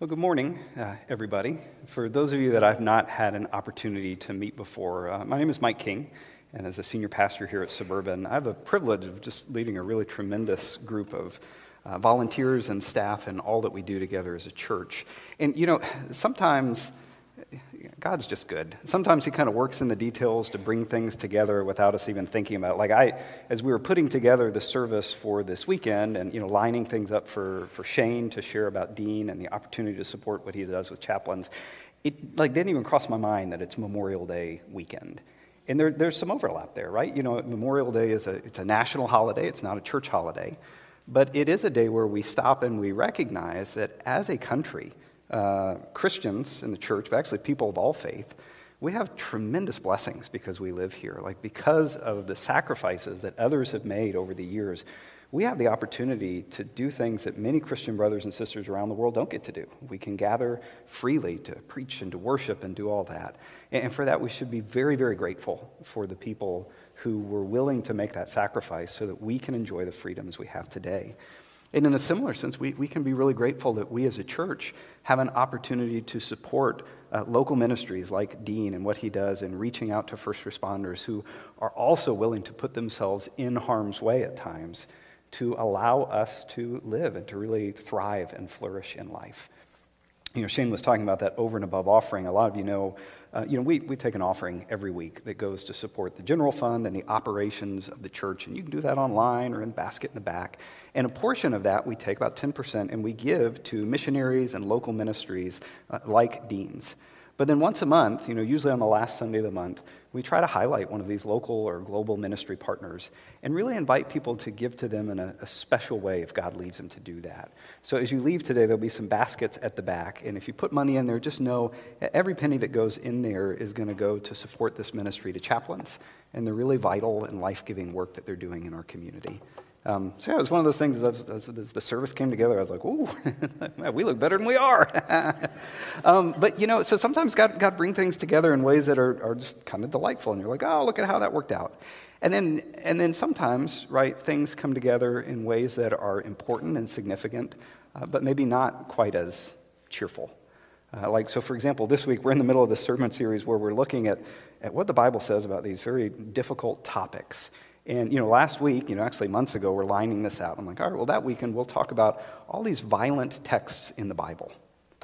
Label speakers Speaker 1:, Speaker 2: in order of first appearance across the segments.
Speaker 1: Well, good morning, uh, everybody. For those of you that I've not had an opportunity to meet before, uh, my name is Mike King, and as a senior pastor here at Suburban, I have a privilege of just leading a really tremendous group of uh, volunteers and staff and all that we do together as a church. And, you know, sometimes God's just good. Sometimes He kind of works in the details to bring things together without us even thinking about it. Like I, as we were putting together the service for this weekend and you know lining things up for, for Shane to share about Dean and the opportunity to support what he does with chaplains, it like didn't even cross my mind that it's Memorial Day weekend. And there, there's some overlap there, right? You know, Memorial Day is a, it's a national holiday. It's not a church holiday. But it is a day where we stop and we recognize that as a country, uh, Christians in the church, but actually people of all faith, we have tremendous blessings because we live here. Like, because of the sacrifices that others have made over the years, we have the opportunity to do things that many Christian brothers and sisters around the world don't get to do. We can gather freely to preach and to worship and do all that. And for that, we should be very, very grateful for the people who were willing to make that sacrifice so that we can enjoy the freedoms we have today. And in a similar sense, we, we can be really grateful that we as a church have an opportunity to support uh, local ministries like Dean and what he does in reaching out to first responders who are also willing to put themselves in harm's way at times to allow us to live and to really thrive and flourish in life. You know, Shane was talking about that over and above offering. A lot of you know uh, you know, we, we take an offering every week that goes to support the general fund and the operations of the church. And you can do that online or in basket in the back. And a portion of that we take, about 10%, and we give to missionaries and local ministries uh, like Dean's. But then once a month, you know, usually on the last Sunday of the month, we try to highlight one of these local or global ministry partners and really invite people to give to them in a, a, special way if God leads them to do that. So as you leave today, there'll be some baskets at the back. And if you put money in there, just know every penny that goes in there is going to go to support this ministry to chaplains and the really vital and life giving work that they're doing in our community. Um, so yeah, it was one of those things as, as, as, the service came together, I was like, ooh, we look better than we are. um, but, you know, so sometimes God, God brings things together in ways that are, are just kind of delightful. And you're like, oh, look at how that worked out. And then, and then sometimes, right, things come together in ways that are important and significant, uh, but maybe not quite as cheerful. Uh, like, so for example, this week we're in the middle of the sermon series where we're looking at, at what the Bible says about these very difficult topics. And, you know, last week, you know, actually months ago, we're lining this out. I'm like, all right, well, that weekend we'll talk about all these violent texts in the Bible,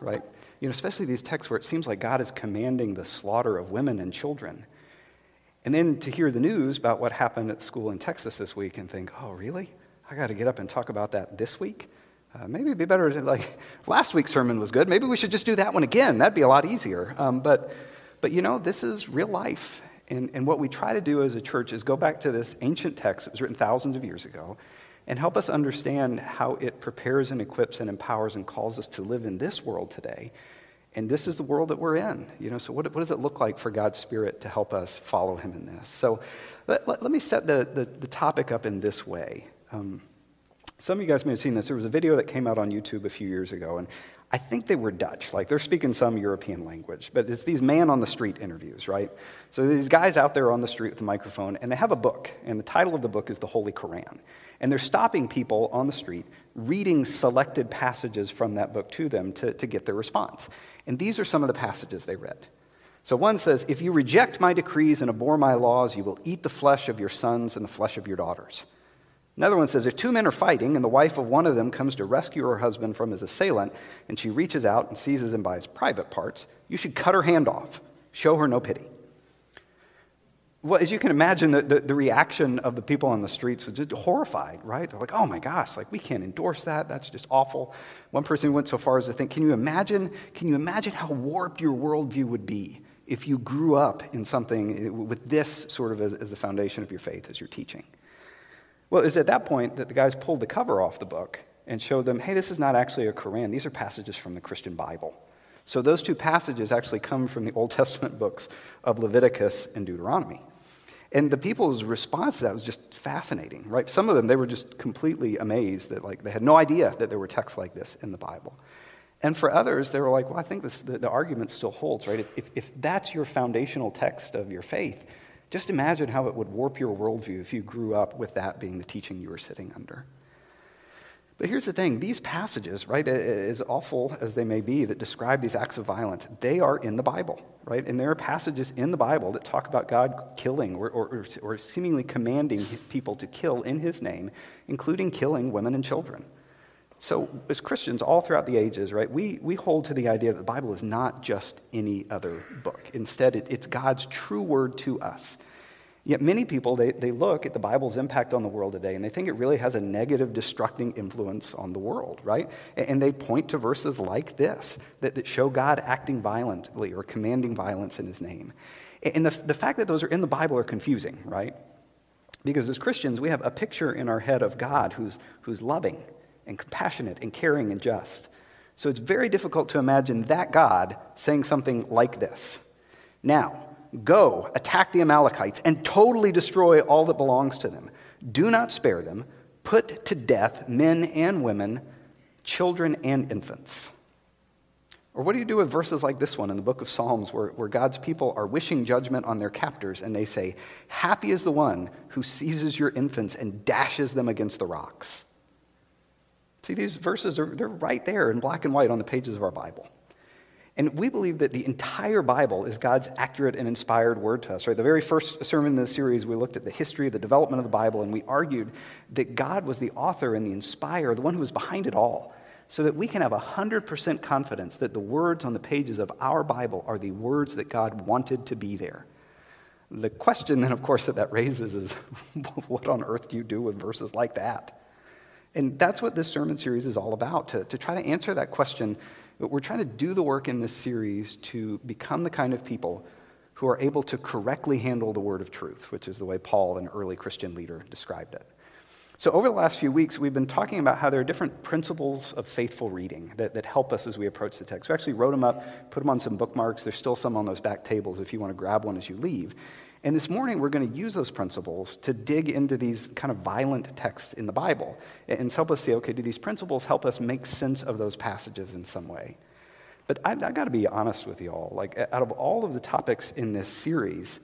Speaker 1: right? You know, especially these texts where it seems like God is commanding the slaughter of women and children. And then to hear the news about what happened at school in Texas this week and think, oh, really? I got to get up and talk about that this week? Uh, maybe it'd be better to, like, last week's sermon was good. Maybe we should just do that one again. That'd be a lot easier. Um, but, but, you know, this is real life. And, and what we try to do as a church is go back to this ancient text that was written thousands of years ago and help us understand how it prepares and equips and empowers and calls us to live in this world today. And this is the world that we're in. You know, so what, what does it look like for God's Spirit to help us follow Him in this? So let, let, let me set the, the, the, topic up in this way. Um, some of you guys may have seen this. There was a video that came out on YouTube a few years ago, and I think they were Dutch, like they're speaking some European language, but it's these man on the street interviews, right? So these guys out there on the street with a microphone, and they have a book, and the title of the book is the Holy Koran. And they're stopping people on the street, reading selected passages from that book to them to, to get their response. And these are some of the passages they read. So one says, If you reject my decrees and abhor my laws, you will eat the flesh of your sons and the flesh of your daughters. Another one says if two men are fighting and the wife of one of them comes to rescue her husband from his assailant and she reaches out and seizes him by his private parts, you should cut her hand off. Show her no pity. Well, as you can imagine, the, the, the, reaction of the people on the streets was just horrified, right? They're like, oh my gosh, like we can't endorse that. That's just awful. One person went so far as to think, can you imagine, can you imagine how warped your worldview would be if you grew up in something with this sort of as, as the foundation of your faith, as your teaching? Well, it was at that point that the guys pulled the cover off the book and showed them, hey, this is not actually a Quran. These are passages from the Christian Bible. So those two passages actually come from the Old Testament books of Leviticus and Deuteronomy. And the people's response to that was just fascinating, right? Some of them, they were just completely amazed that, like, they had no idea that there were texts like this in the Bible. And for others, they were like, well, I think this, the, the argument still holds, right? If, if, if that's your foundational text of your faith, just imagine how it would warp your worldview if you grew up with that being the teaching you were sitting under. But here's the thing these passages, right, as awful as they may be that describe these acts of violence, they are in the Bible, right? And there are passages in the Bible that talk about God killing or, or, or seemingly commanding people to kill in his name, including killing women and children. So, as Christians all throughout the ages, right, we, we hold to the idea that the Bible is not just any other book. Instead, it, it's God's true word to us. Yet many people, they, they look at the Bible's impact on the world today and they think it really has a negative, destructing influence on the world, right? And they point to verses like this that, that show God acting violently or commanding violence in his name. And the, the fact that those are in the Bible are confusing, right? Because as Christians, we have a picture in our head of God who's, who's loving and compassionate and caring and just. So it's very difficult to imagine that God saying something like this. Now, Go, attack the Amalekites, and totally destroy all that belongs to them. Do not spare them. Put to death men and women, children and infants. Or what do you do with verses like this one in the book of Psalms, where, where God's people are wishing judgment on their captors, and they say, Happy is the one who seizes your infants and dashes them against the rocks. See, these verses are they're right there in black and white on the pages of our Bible. And we believe that the entire Bible is God's accurate and inspired word to us. Right? The very first sermon in the series, we looked at the history, the development of the Bible, and we argued that God was the author and the inspirer, the one who was behind it all, so that we can have 100% confidence that the words on the pages of our Bible are the words that God wanted to be there. The question, then, of course, that that raises is what on earth do you do with verses like that? And that's what this sermon series is all about, to, to try to answer that question but we're trying to do the work in this series to become the kind of people who are able to correctly handle the word of truth, which is the way Paul, an early Christian leader, described it. So, over the last few weeks, we've been talking about how there are different principles of faithful reading that, that help us as we approach the text. We actually wrote them up, put them on some bookmarks. There's still some on those back tables if you want to grab one as you leave. And this morning, we're going to use those principles to dig into these kind of violent texts in the Bible and help us see okay, do these principles help us make sense of those passages in some way? But I, I got to be honest with you all. Like, out of all of the topics in this series,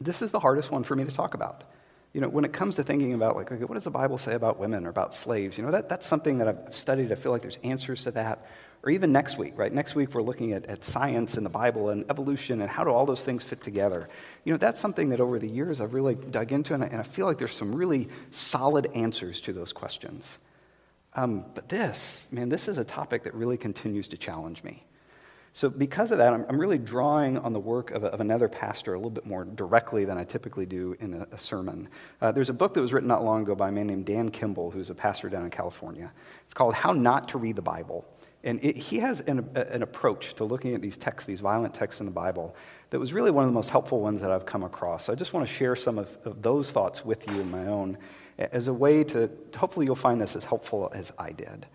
Speaker 1: this is the hardest one for me to talk about. You know, when it comes to thinking about, like, okay, what does the Bible say about women or about slaves? You know, that, that's something that I've studied. I feel like there's answers to that or even next week, right? Next week, we're looking at, at science and the Bible and evolution and how do all those things fit together. You know, that's something that over the years I've really dug into, and I, and I feel like there's some really solid answers to those questions. Um, but this, man, this is a topic that really continues to challenge me. So, because of that, I'm, I'm really drawing on the work of, a, of, another pastor a little bit more directly than I typically do in a, a sermon. Uh, there's a book that was written not long ago by a man named Dan Kimball, who's a pastor down in California. It's called How Not to Read the Bible. And it, he has an, an, approach to looking at these texts, these violent texts in the Bible, that was really one of the most helpful ones that I've come across. So I just want to share some of, of those thoughts with you in my own as a way to, hopefully, you'll find this as helpful as I did.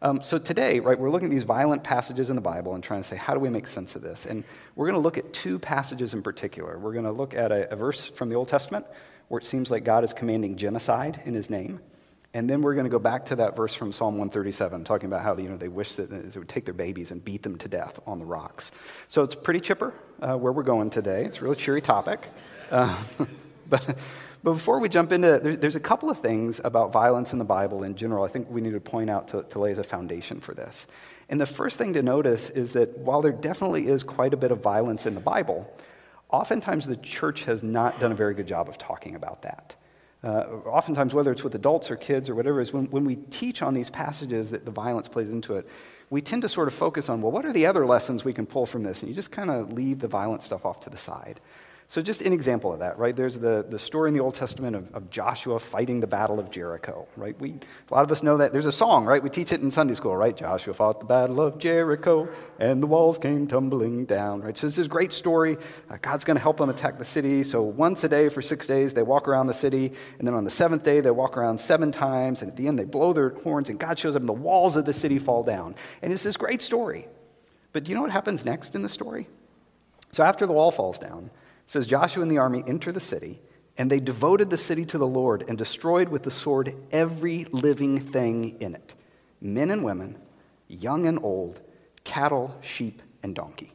Speaker 1: Um, so today, right, we're looking at these violent passages in the Bible and trying to say, how do we make sense of this? And we're going to look at two passages in particular. We're going to look at a, a verse from the Old Testament where it seems like God is commanding genocide in his name. And then we're going to go back to that verse from Psalm 137, talking about how you know, they wish that they would take their babies and beat them to death on the rocks. So it's pretty chipper uh, where we're going today. It's a really cheery topic. Uh, but, but before we jump into it, there's a couple of things about violence in the Bible in general I think we need to point out to, to lay as a foundation for this. And the first thing to notice is that while there definitely is quite a bit of violence in the Bible, oftentimes the church has not done a very good job of talking about that. Uh, oftentimes, whether it's with adults or kids or whatever, is when, when we teach on these passages that the violence plays into it, we tend to sort of focus on, well, what are the other lessons we can pull from this? And you just kind of leave the violent stuff off to the side. So, just an example of that, right? There's the, the story in the Old Testament of, of Joshua fighting the Battle of Jericho, right? We, a lot of us know that. There's a song, right? We teach it in Sunday school, right? Joshua fought the Battle of Jericho, and the walls came tumbling down, right? So, this great story. Uh, God's going to help them attack the city. So, once a day for six days, they walk around the city. And then on the seventh day, they walk around seven times. And at the end, they blow their horns, and God shows up, and the walls of the city fall down. And it's this great story. But do you know what happens next in the story? So, after the wall falls down, says Joshua and the army enter the city, and they devoted the city to the Lord and destroyed with the sword every living thing in it men and women, young and old, cattle, sheep, and donkey.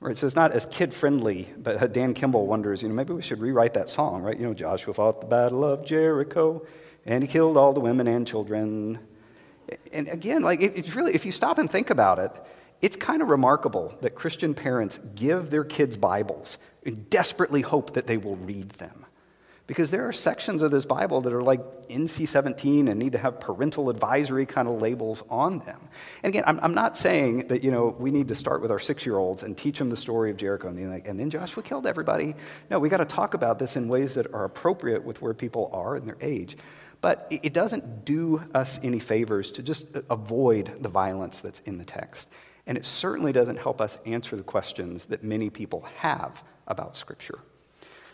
Speaker 1: Right, so it's not as kid friendly, but Dan Kimball wonders, you know, maybe we should rewrite that song, right? You know, Joshua fought the battle of Jericho, and he killed all the women and children. And again, like it's really, if you stop and think about it, it's kind of remarkable that Christian parents give their kids Bibles and desperately hope that they will read them. Because there are sections of this Bible that are like NC 17 and need to have parental advisory kind of labels on them. And again, I'm, I'm not saying that, you know, we need to start with our six year olds and teach them the story of Jericho and, like, and then Joshua killed everybody. No, we got to talk about this in ways that are appropriate with where people are and their age. But it doesn't do us any favors to just uh, avoid the violence that's in the text. And it certainly doesn't help us answer the questions that many people have about Scripture.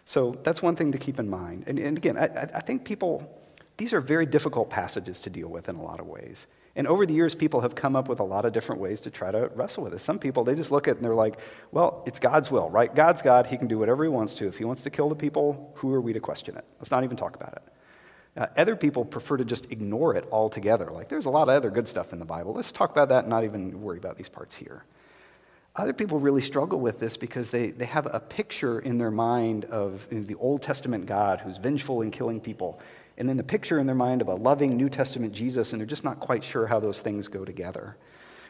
Speaker 1: So that's one thing to keep in mind. And, and again, I, I think people, these are very difficult passages to deal with in a lot of ways. And over the years, people have come up with a lot of different ways to try to wrestle with it. Some people, they just look at it and they're like, well, it's God's will, right? God's God. He can do whatever he wants to. If he wants to kill the people, who are we to question it? Let's not even talk about it. Uh, other people prefer to just ignore it altogether. Like, there's a lot of other good stuff in the Bible. Let's talk about that and not even worry about these parts here. Other people really struggle with this because they, they have a picture in their mind of the Old Testament God who's vengeful in killing people, and then the picture in their mind of a loving New Testament Jesus, and they're just not quite sure how those things go together.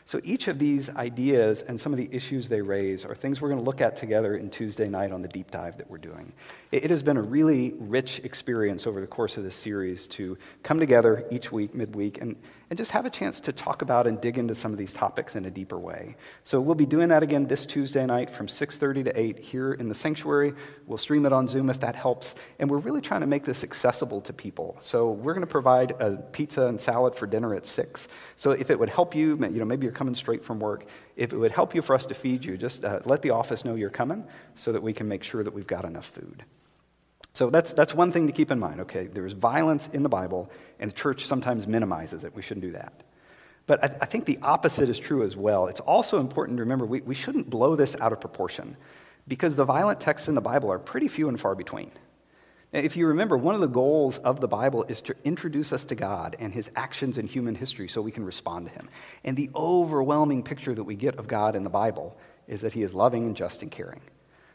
Speaker 1: So each of these ideas and some of the issues they raise are things we're going to look at together in Tuesday night on the deep dive that we're doing. It has been a really rich experience over the course of this series to come together each week, midweek, and and just have a chance to talk about and dig into some of these topics in a deeper way. So we'll be doing that again this Tuesday night from 6:30 to 8 here in the sanctuary. We'll stream it on Zoom if that helps, and we're really trying to make this accessible to people. So we're going to provide a pizza and salad for dinner at 6. So if it would help you, you know, maybe you're coming straight from work, if it would help you for us to feed you, just uh, let the office know you're coming so that we can make sure that we've got enough food. So that's, that's one thing to keep in mind. Okay, there's violence in the Bible, and the church sometimes minimizes it. We shouldn't do that. But I, I think the opposite is true as well. It's also important to remember we, we shouldn't blow this out of proportion because the violent texts in the Bible are pretty few and far between. Now, if you remember, one of the goals of the Bible is to introduce us to God and his actions in human history so we can respond to him. And the overwhelming picture that we get of God in the Bible is that he is loving and just and caring.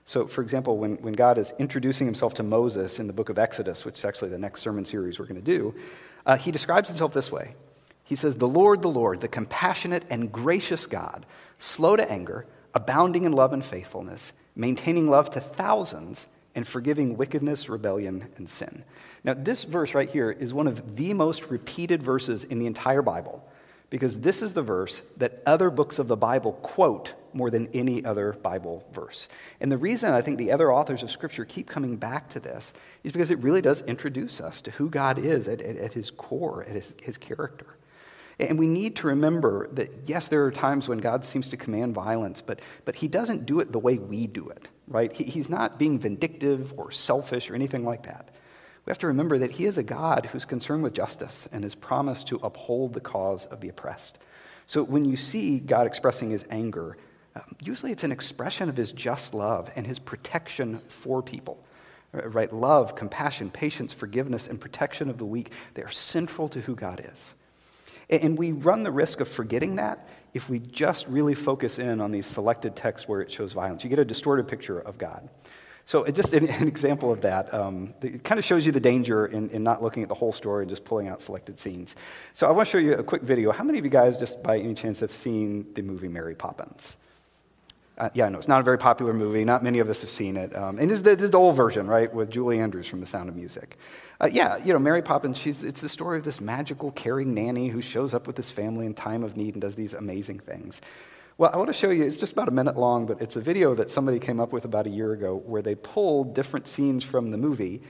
Speaker 1: So, for example, when, when God is introducing himself to Moses in the book of Exodus, which is actually the next sermon series we're going to do, uh, he describes himself this way He says, The Lord, the Lord, the compassionate and gracious God, slow to anger, abounding in love and faithfulness, maintaining love to thousands, and forgiving wickedness, rebellion, and sin. Now, this verse right here is one of the most repeated verses in the entire Bible because this is the verse that other books of the Bible quote more than any other Bible verse. And the reason I think the other authors of Scripture keep coming back to this is because it really does introduce us to who God is at, at, at his core, at his, his character. And we need to remember that, yes, there are times when God seems to command violence, but, but he doesn't do it the way we do it, right? He, he's not being vindictive or selfish or anything like that. We have to remember that he is a God who's concerned with justice and has promised to uphold the cause of the oppressed. So when you see God expressing his anger, um, usually it's an expression of his just love and his protection for people. Uh, right? Love, compassion, patience, forgiveness, and protection of the weak, they are central to who God is. And we run the risk of forgetting that if we just really focus in on these selected texts where it shows violence. You get a distorted picture of God. So, just an, an example of that, um, it kind of shows you the danger in, in, not looking at the whole story and just pulling out selected scenes. So, I want to show you a quick video. How many of you guys, just by any chance, have seen the movie Mary Poppins? Uh, yeah, no, it's not a very popular movie. Not many of us have seen it. Um, and this is, the, this is, the, old version, right, with Julie Andrews from The Sound of Music. Uh, yeah, you know, Mary Poppins, she's, it's the story of this magical, caring nanny who shows up with this family in time of need and does these amazing things. Well, I want to show you, it's just about a minute long, but it's a video that somebody came up with about a year ago where they pulled different scenes from the movie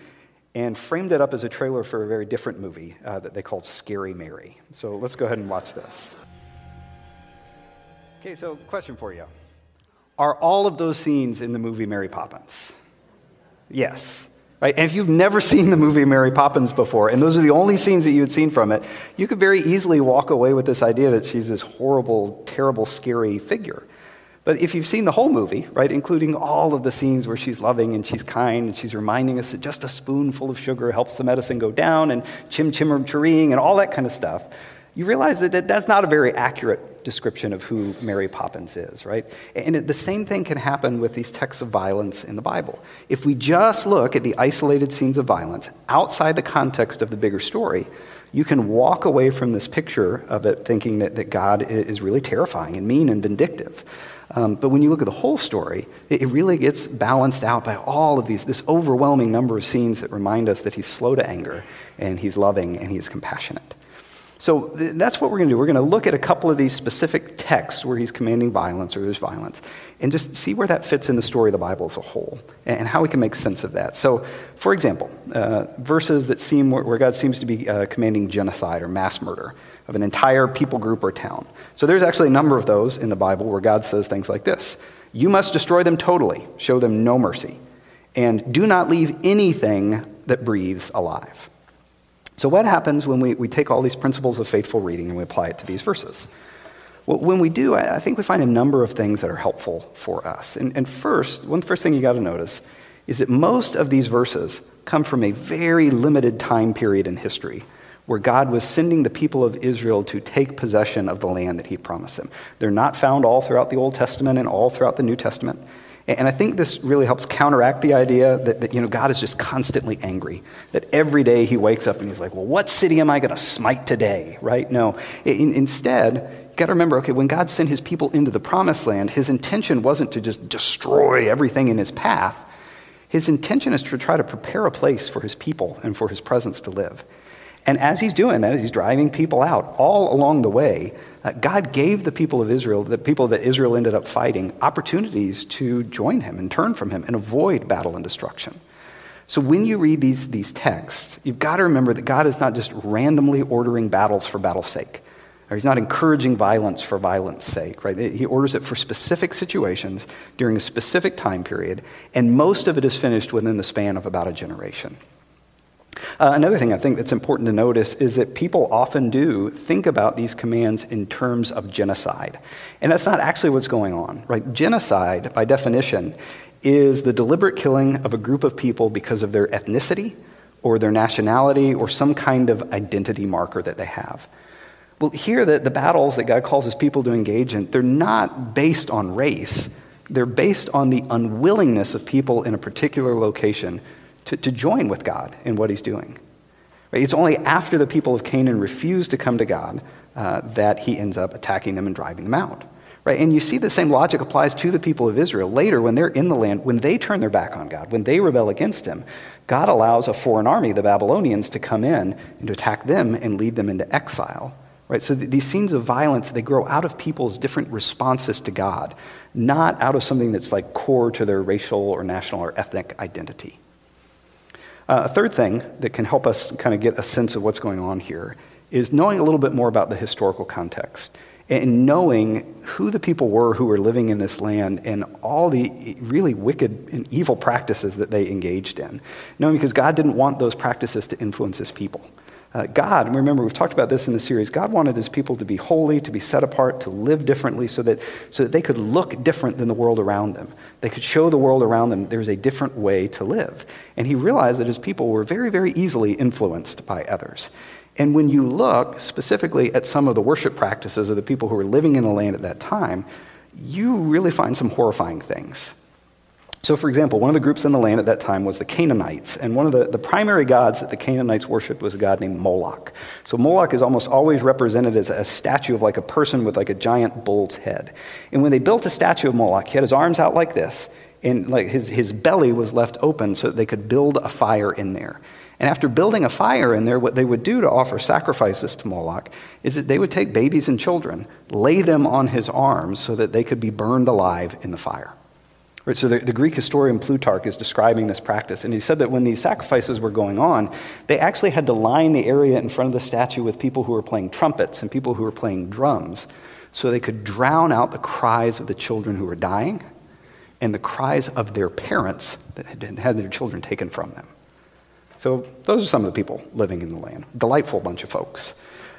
Speaker 1: and framed it up as a trailer for a very different movie uh, that they called Scary Mary. So let's go ahead and watch this. Okay, so question for you Are all of those scenes in the movie Mary Poppins? Yes. Right? And if you've never seen the movie Mary Poppins before, and those are the only scenes that you had seen from it, you could very easily walk away with this idea that she's this horrible, terrible, scary figure. But if you've seen the whole movie, right, including all of the scenes where she's loving and she's kind and she's reminding us that just a spoonful of sugar helps the medicine go down and chim chim cher-ee and all that kind of stuff, you realize that that's not a very accurate description of who Mary Poppins is, right? And it, the same thing can happen with these texts of violence in the Bible. If we just look at the isolated scenes of violence outside the context of the bigger story, you can walk away from this picture of it thinking that, that God is really terrifying and mean and vindictive. Um, but when you look at the whole story, it, it, really gets balanced out by all of these, this overwhelming number of scenes that remind us that he's slow to anger and he's loving and he's compassionate. So that's what we're going to do. We're going to look at a couple of these specific texts where he's commanding violence or there's violence and just see where that fits in the story of the Bible as a whole and how we can make sense of that. So, for example, uh, verses that seem where, God seems to be uh, commanding genocide or mass murder of an entire people group or town. So, there's actually a number of those in the Bible where God says things like this You must destroy them totally, show them no mercy, and do not leave anything that breathes alive. So, what happens when we, we take all these principles of faithful reading and we apply it to these verses? Well, when we do, I, I think we find a number of things that are helpful for us. And, and first, one first thing you got to notice is that most of these verses come from a very limited time period in history where God was sending the people of Israel to take possession of the land that He promised them. They're not found all throughout the Old Testament and all throughout the New Testament. And I think this really helps counteract the idea that, that, you know, God is just constantly angry. That every day he wakes up and he's like, well, what city am I going to smite today? Right? No. In, instead, you've got to remember, okay, when God sent his people into the promised land, his intention wasn't to just destroy everything in his path. His intention is to try to prepare a place for his people and for his presence to live. And as he's doing that, as he's driving people out, all along the way, uh, God gave the people of Israel, the people that Israel ended up fighting, opportunities to join him and turn from him and avoid battle and destruction. So when you read these, these texts, you've got to remember that God is not just randomly ordering battles for battle's sake. Or he's not encouraging violence for violence sake, right? He orders it for specific situations during a specific time period, and most of it is finished within the span of about a generation. Uh, another thing I think that's important to notice is that people often do think about these commands in terms of genocide. And that's not actually what's going on, right? Genocide, by definition, is the deliberate killing of a group of people because of their ethnicity or their nationality or some kind of identity marker that they have. Well, here, the, the battles that God calls his people to engage in, they're not based on race. They're based on the unwillingness of people in a particular location to, to join with God in what he's doing. Right? It's only after the people of Canaan refuse to come to God uh, that he ends up attacking them and driving them out. Right? And you see the same logic applies to the people of Israel. Later, when they're in the land, when they turn their back on God, when they rebel against him, God allows a foreign army, the Babylonians, to come in and to attack them and lead them into exile. Right? So th- these scenes of violence, they grow out of people's different responses to God, not out of something that's like core to their racial or national or ethnic identity. Uh, a third thing that can help us kind of get a sense of what's going on here is knowing a little bit more about the historical context and knowing who the people were who were living in this land and all the really wicked and evil practices that they engaged in. Knowing because God didn't want those practices to influence his people. Uh, God, remember, we've talked about this in the series, God wanted his people to be holy, to be set apart, to live differently so that, so that they could look different than the world around them. They could show the world around them there's a different way to live. And he realized that his people were very, very easily influenced by others. And when you look specifically at some of the worship practices of the people who were living in the land at that time, you really find some horrifying things. So, for example, one of the groups in the land at that time was the Canaanites, and one of the, the primary gods that the Canaanites worshipped was a god named Moloch. So, Moloch is almost always represented as a statue of like a person with like a giant bull's head. And when they built a statue of Moloch, he had his arms out like this, and like his, his belly was left open so that they could build a fire in there. And after building a fire in there, what they would do to offer sacrifices to Moloch is that they would take babies and children, lay them on his arms so that they could be burned alive in the fire. Right, so the, the, Greek historian Plutarch is describing this practice, and he said that when these sacrifices were going on, they actually had to line the area in front of the statue with people who were playing trumpets and people who were playing drums so they could drown out the cries of the children who were dying and the cries of their parents that had had their children taken from them. So those are some of the people living in the land. Delightful bunch of folks.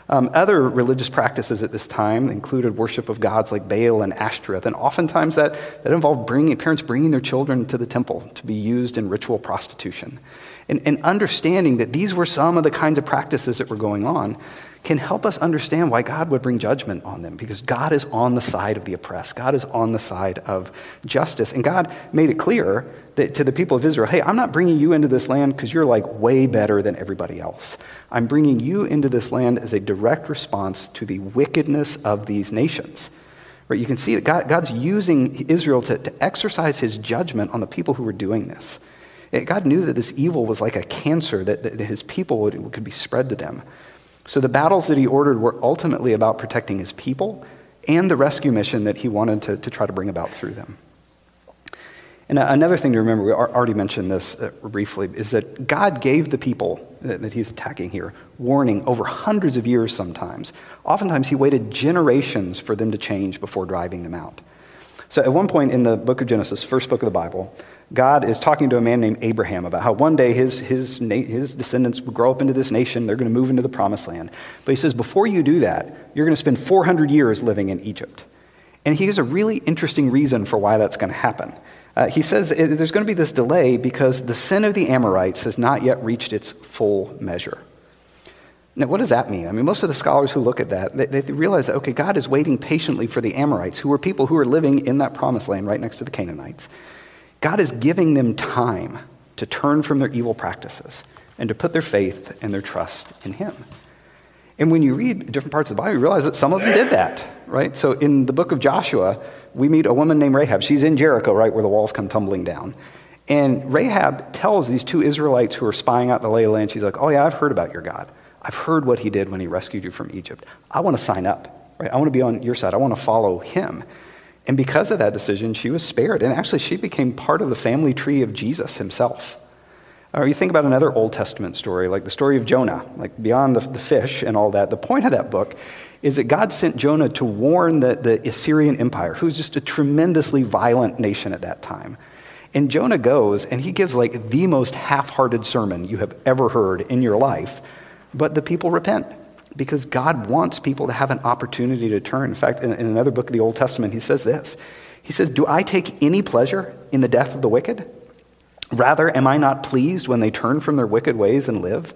Speaker 1: Um, other religious practices at this time included worship of gods like Baal and Ashtoreth, and oftentimes that, that involved bringing, parents bringing their children to the temple to be used in ritual prostitution. And, and understanding that these were some of the kinds of practices that were going on, can help us understand why God would bring judgment on them because God is on the side of the oppressed. God is on the side of justice. And God made it clear that, to the people of Israel hey, I'm not bringing you into this land because you're like way better than everybody else. I'm bringing you into this land as a direct response to the wickedness of these nations. Right? You can see that God, God's using Israel to, to exercise his judgment on the people who were doing this. God knew that this evil was like a cancer that, that his people would, could be spread to them. So the battles that he ordered were ultimately about protecting his people and the rescue mission that he wanted to, to try to bring about through them. And another thing to remember, we already mentioned this uh, briefly, is that God gave the people that he's attacking here warning over hundreds of years sometimes. Oftentimes, he waited generations for them to change before driving them out. So, at one point in the book of Genesis, first book of the Bible, God is talking to a man named Abraham about how one day his, his, his descendants will grow up into this nation. They're going to move into the promised land. But he says, before you do that, you're going to spend 400 years living in Egypt. And he gives a really interesting reason for why that's going to happen. Uh, he says there's going to be this delay because the sin of the Amorites has not yet reached its full measure. Now, what does that mean? I mean, most of the scholars who look at that, they, they, realize that, okay, God is waiting patiently for the Amorites, who were people who were living in that promised land right next to the Canaanites. God is giving them time to turn from their evil practices and to put their faith and their trust in Him. And when you read different parts of the Bible, you realize that some of them did that, right? So in the book of Joshua, we meet a woman named Rahab. She's in Jericho, right, where the walls come tumbling down. And Rahab tells these two Israelites who are spying out the lay of land, she's like, Oh, yeah, I've heard about your God. I've heard what he did when he rescued you from Egypt. I want to sign up, right? I want to be on your side. I want to follow him. And because of that decision, she was spared. And actually, she became part of the family tree of Jesus himself. Or you think about another Old Testament story, like the story of Jonah, like beyond the, the fish and all that. The point of that book is that God sent Jonah to warn the, the Assyrian Empire, who's just a tremendously violent nation at that time. And Jonah goes and he gives like the most half hearted sermon you have ever heard in your life, but the people repent because God wants people to have an opportunity to turn. In fact, in, in another book of the Old Testament, he says this He says, Do I take any pleasure in the death of the wicked? Rather, am I not pleased when they turn from their wicked ways and live?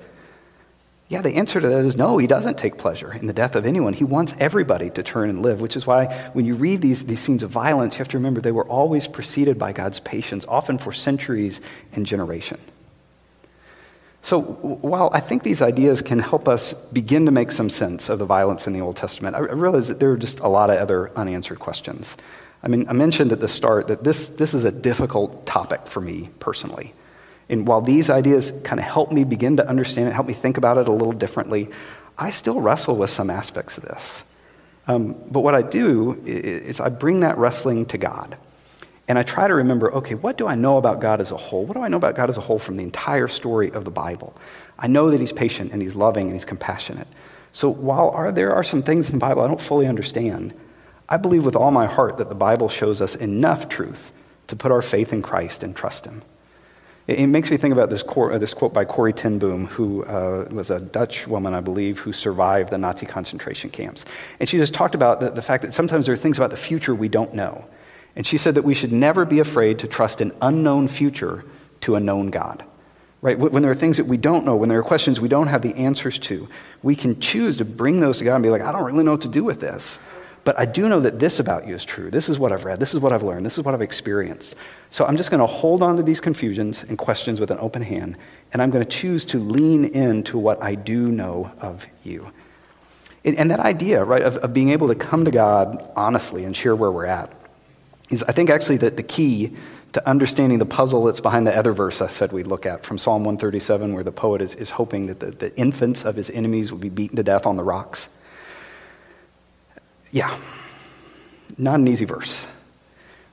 Speaker 1: Yeah, the answer to that is no, he doesn't take pleasure in the death of anyone. He wants everybody to turn and live, which is why when you read these, these scenes of violence, you have to remember they were always preceded by God's patience, often for centuries and generation. So, while I think these ideas can help us begin to make some sense of the violence in the Old Testament, I realize that there are just a lot of other unanswered questions. I mean, I mentioned at the start that this, this is a difficult topic for me personally. And while these ideas kind of help me begin to understand it, help me think about it a little differently, I still wrestle with some aspects of this. Um, but what I do is I bring that wrestling to God. And I try to remember okay, what do I know about God as a whole? What do I know about God as a whole from the entire story of the Bible? I know that He's patient and He's loving and He's compassionate. So while are, there are some things in the Bible I don't fully understand, I believe with all my heart that the Bible shows us enough truth to put our faith in Christ and trust Him. It, it makes me think about this, cor- this quote by Corrie ten Boom, who uh, was a Dutch woman, I believe, who survived the Nazi concentration camps. And she just talked about the, the fact that sometimes there are things about the future we don't know. And she said that we should never be afraid to trust an unknown future to a known God. Right? When there are things that we don't know, when there are questions we don't have the answers to, we can choose to bring those to God and be like, I don't really know what to do with this. But I do know that this about you is true. This is what I've read. This is what I've learned. This is what I've experienced. So I'm just going to hold on to these confusions and questions with an open hand, and I'm going to choose to lean into what I do know of you. And, that idea, right, of, of being able to come to God honestly and share where we're at is, I think, actually the, the key to understanding the puzzle that's behind the other verse I said we'd look at from Psalm 137, where the poet is, is hoping that the, the infants of his enemies will be beaten to death on the rocks. Yeah, not an easy verse.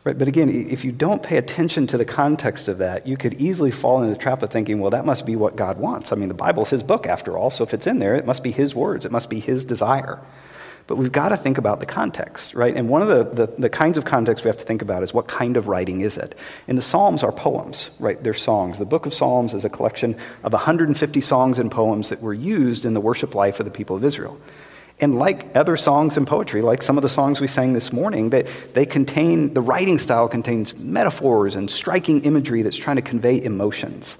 Speaker 1: Right, but again, if you don't pay attention to the context of that, you could easily fall into the trap of thinking, well, that must be what God wants. I mean, the Bible's His book after all, so if it's in there, it must be His words, it must be His desire. But we've got to think about the context, right? And one of the, the, the, kinds of context we have to think about is what kind of writing is it? And the Psalms are poems, right? They're songs. The book of Psalms is a collection of 150 songs and poems that were used in the worship life of the people of Israel. And like other songs and poetry, like some of the songs we sang this morning, that they contain, the writing style contains metaphors and striking imagery that's trying to convey emotions.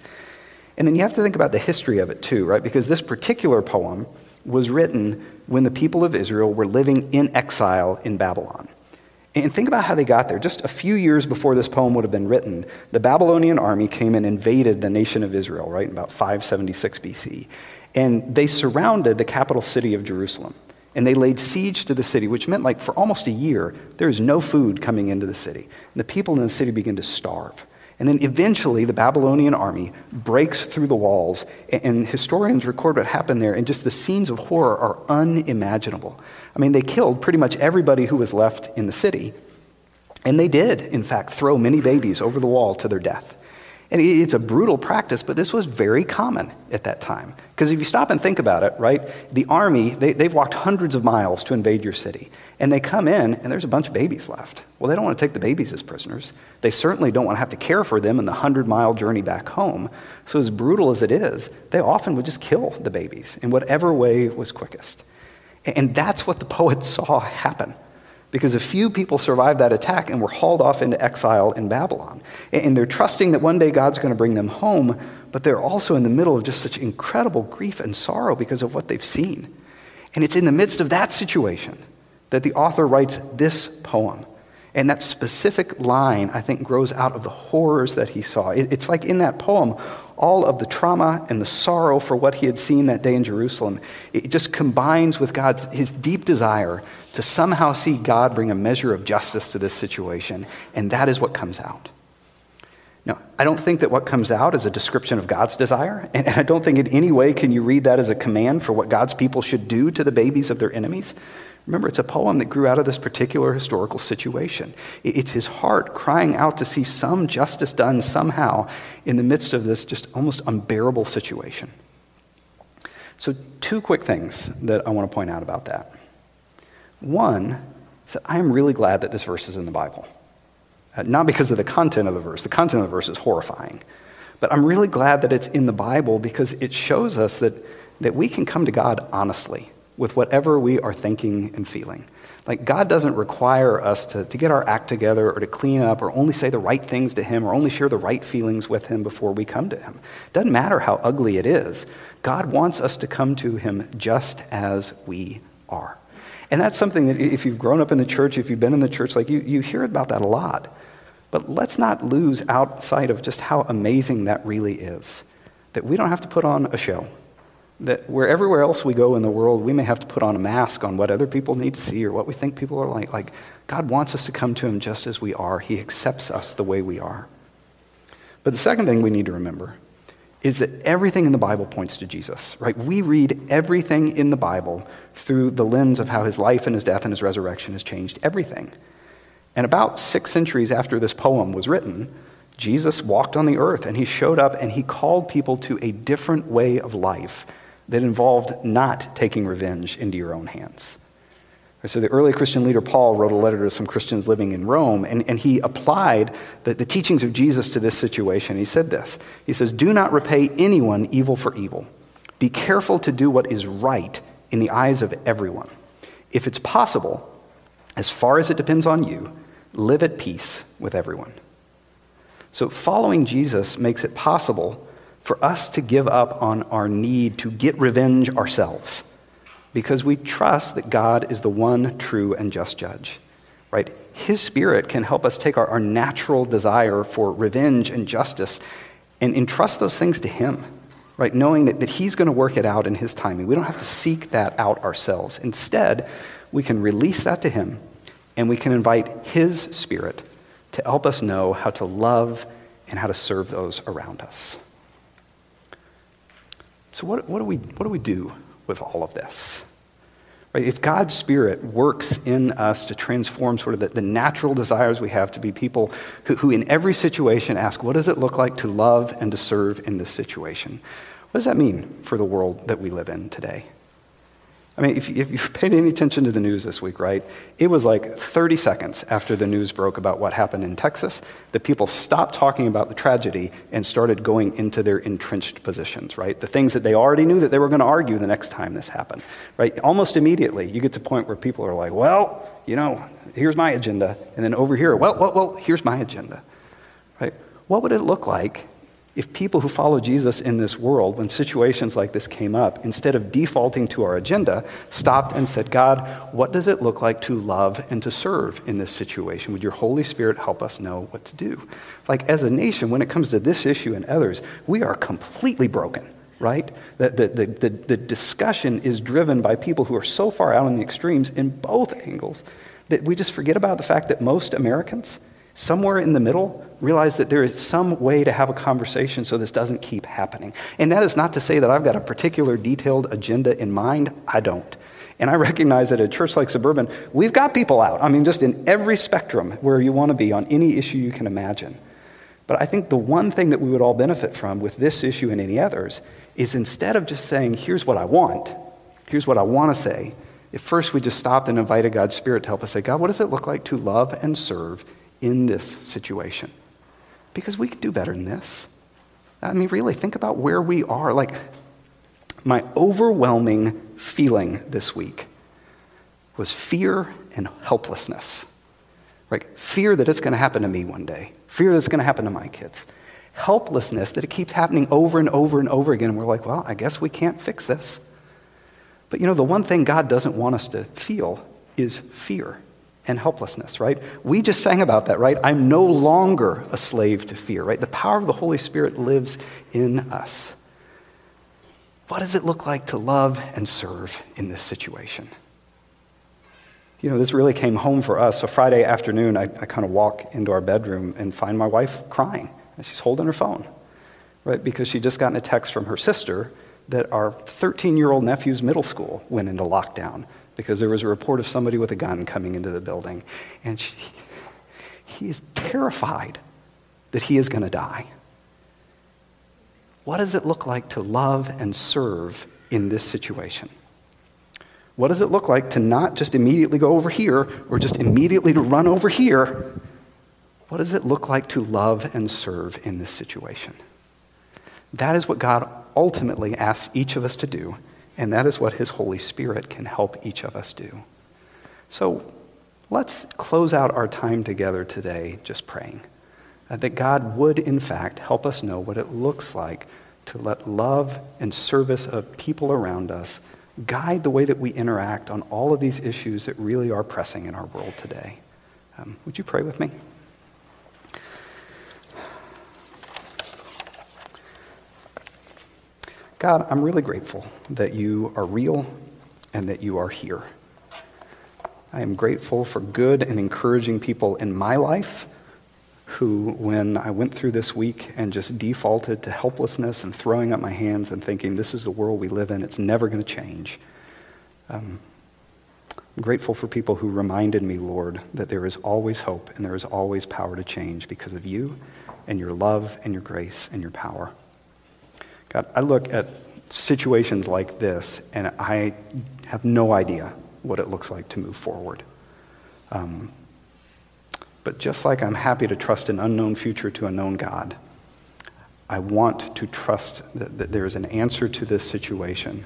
Speaker 1: And then you have to think about the history of it too, right? Because this particular poem was written when the people of Israel were living in exile in Babylon. And think about how they got there. Just a few years before this poem would have been written, the Babylonian army came and invaded the nation of Israel, right, in about 576 BC. And they surrounded the capital city of Jerusalem. And they laid siege to the city, which meant like for almost a year, there is no food coming into the city. And the people in the city begin to starve. And then eventually, the Babylonian army breaks through the walls, and historians record what happened there, and just the scenes of horror are unimaginable. I mean, they killed pretty much everybody who was left in the city, and they did, in fact, throw many babies over the wall to their death. And it's a brutal practice, but this was very common at that time. Because if you stop and think about it, right, the army, they, they've walked hundreds of miles to invade your city. And they come in, and there's a bunch of babies left. Well, they don't want to take the babies as prisoners. They certainly don't want to have to care for them in the 100 mile journey back home. So, as brutal as it is, they often would just kill the babies in whatever way was quickest. And that's what the poet saw happen because a few people survived that attack and were hauled off into exile in Babylon. And they're trusting that one day God's going to bring them home, but they're also in the middle of just such incredible grief and sorrow because of what they've seen. And it's in the midst of that situation that the author writes this poem. And that specific line, I think, grows out of the horrors that he saw. It's like in that poem, all of the trauma and the sorrow for what he had seen that day in Jerusalem, it just combines with God's his deep desire to somehow see God bring a measure of justice to this situation, and that is what comes out. Now, I don't think that what comes out is a description of God's desire, and I don't think in any way can you read that as a command for what God's people should do to the babies of their enemies. Remember, it's a poem that grew out of this particular historical situation. It's his heart crying out to see some justice done somehow in the midst of this just almost unbearable situation. So, two quick things that I want to point out about that. One is that I am really glad that this verse is in the Bible. Uh, not because of the content of the verse, the content of the verse is horrifying. But I'm really glad that it's in the Bible because it shows us that, that we can come to God honestly with whatever we are thinking and feeling. Like, God doesn't require us to, to get our act together or to clean up or only say the right things to Him or only share the right feelings with Him before we come to Him. Doesn't matter how ugly it is. God wants us to come to Him just as we are. And that's something that if you've grown up in the church, if you've been in the church, like you, you hear about that a lot. But let's not lose outside of just how amazing that really is. That we don't have to put on a show. That where everywhere else we go in the world, we may have to put on a mask on what other people need to see or what we think people are like. Like, God wants us to come to Him just as we are. He accepts us the way we are. But the second thing we need to remember is that everything in the Bible points to Jesus, right? We read everything in the Bible through the lens of how his life and his death and his resurrection has changed everything. And about six centuries after this poem was written, Jesus walked on the earth and he showed up and he called people to a different way of life that involved not taking revenge into your own hands. So, the early Christian leader Paul wrote a letter to some Christians living in Rome, and, and he applied the, the teachings of Jesus to this situation. He said this He says, Do not repay anyone evil for evil. Be careful to do what is right in the eyes of everyone. If it's possible, as far as it depends on you, live at peace with everyone. So, following Jesus makes it possible for us to give up on our need to get revenge ourselves because we trust that God is the one true and just judge. Right? His spirit can help us take our, our natural desire for revenge and justice and entrust those things to Him, right? Knowing that, that He's going to work it out in His timing. We don't have to seek that out ourselves. Instead, we can release that to Him and we can invite His spirit to help us know how to love and how to serve those around us. So, what, what, do we, what do we do with all of this? Right? If God's Spirit works in us to transform sort of the, the natural desires we have to be people who, who, in every situation, ask, What does it look like to love and to serve in this situation? What does that mean for the world that we live in today? I mean, if, if you've paid any attention to the news this week, right, it was like 30 seconds after the news broke about what happened in Texas that people stopped talking about the tragedy and started going into their entrenched positions, right? The things that they already knew that they were going to argue the next time this happened, right? Almost immediately, you get to a point where people are like, well, you know, here's my agenda. And then over here, well, well, well, here's my agenda, right? What would it look like if people who follow Jesus in this world, when situations like this came up, instead of defaulting to our agenda, stopped and said, God, what does it look like to love and to serve in this situation? Would your Holy Spirit help us know what to do? Like, as a nation, when it comes to this issue and others, we are completely broken, right? The, the, the, the, discussion is driven by people who are so far out on the extremes in both angles that we just forget about the fact that most Americans, somewhere in the middle, realize that there is some way to have a conversation so this doesn't keep happening. And that is not to say that I've got a particular detailed agenda in mind. I don't. And I recognize that at a church like Suburban, we've got people out. I mean, just in every spectrum where you want to be on any issue you can imagine. But I think the one thing that we would all benefit from with this issue and any others is instead of just saying, here's what I want, here's what I want to say, if first we just stopped and invited God's Spirit to help us say, God, what does it look like to love and serve in this situation? Because we can do better than this. I mean, really, think about where we are. Like, my overwhelming feeling this week was fear and helplessness. Right? Fear that it's going to happen to me one day, fear that it's going to happen to my kids. Helplessness that it keeps happening over and over and over again. And we're like, well, I guess we can't fix this. But you know, the one thing God doesn't want us to feel is fear and helplessness, right? We just sang about that, right? I'm no longer a slave to fear, right? The power of the Holy Spirit lives in us. What does it look like to love and serve in this situation? You know, this really came home for us. So, Friday afternoon, I, I kind of walk into our bedroom and find my wife crying. And she's holding her phone, right? Because she just gotten a text from her sister that our 13 year old nephew's middle school went into lockdown because there was a report of somebody with a gun coming into the building. And she, he is terrified that he is going to die. What does it look like to love and serve in this situation? What does it look like to not just immediately go over here or just immediately to run over here? What does it look like to love and serve in this situation? That is what God ultimately asks each of us to do and that is what His Holy Spirit can help each of us do. So let's close out our time together today just praying uh, that God would, in fact, help us know what it looks like to let love and service of people around us guide the way that we interact on all of these issues that really are pressing in our world today. Um, would you pray with me? God, I'm really grateful that you are real and that you are here. I am grateful for good and encouraging people in my life who, when I went through this week and just defaulted to helplessness and throwing up my hands and thinking, this is the world we live in, it's never going to change. Um, I'm grateful for people who reminded me, Lord, that there is always hope and there is always power to change because of you and your love and your grace and your power. God, I look at situations like this and I have no idea what it looks like to move forward. Um, but just like I'm happy to trust an unknown future to a known God, I want to trust that, that there is an answer to this situation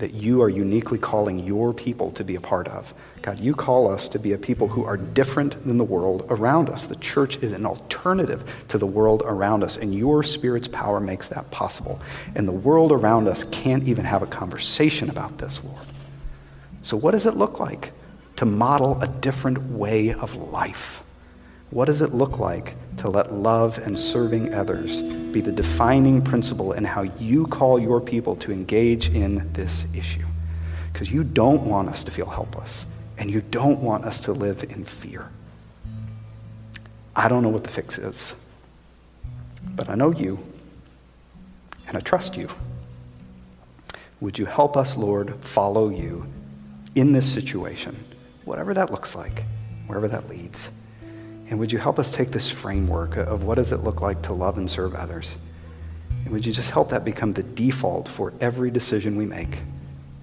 Speaker 1: that you are uniquely calling your people to be a part of. God, you call us to be a people who are different than the world around us. The church is an alternative to the world around us, and your Spirit's power makes that possible. And the world around us can't even have a conversation about this, Lord. So, what does it look like to model a different way of life? What does it look like to let love and serving others be the defining principle in how you call your people to engage in this issue? Because you don't want us to feel helpless, and you don't want us to live in fear. I don't know what the fix is, but I know you, and I trust you. Would you help us, Lord, follow you in this situation, whatever that looks like, wherever that leads? And would you help us take this framework of what does it look like to love and serve others? And would you just help that become the default for every decision we make,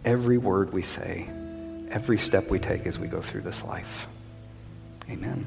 Speaker 1: every word we say, every step we take as we go through this life? Amen.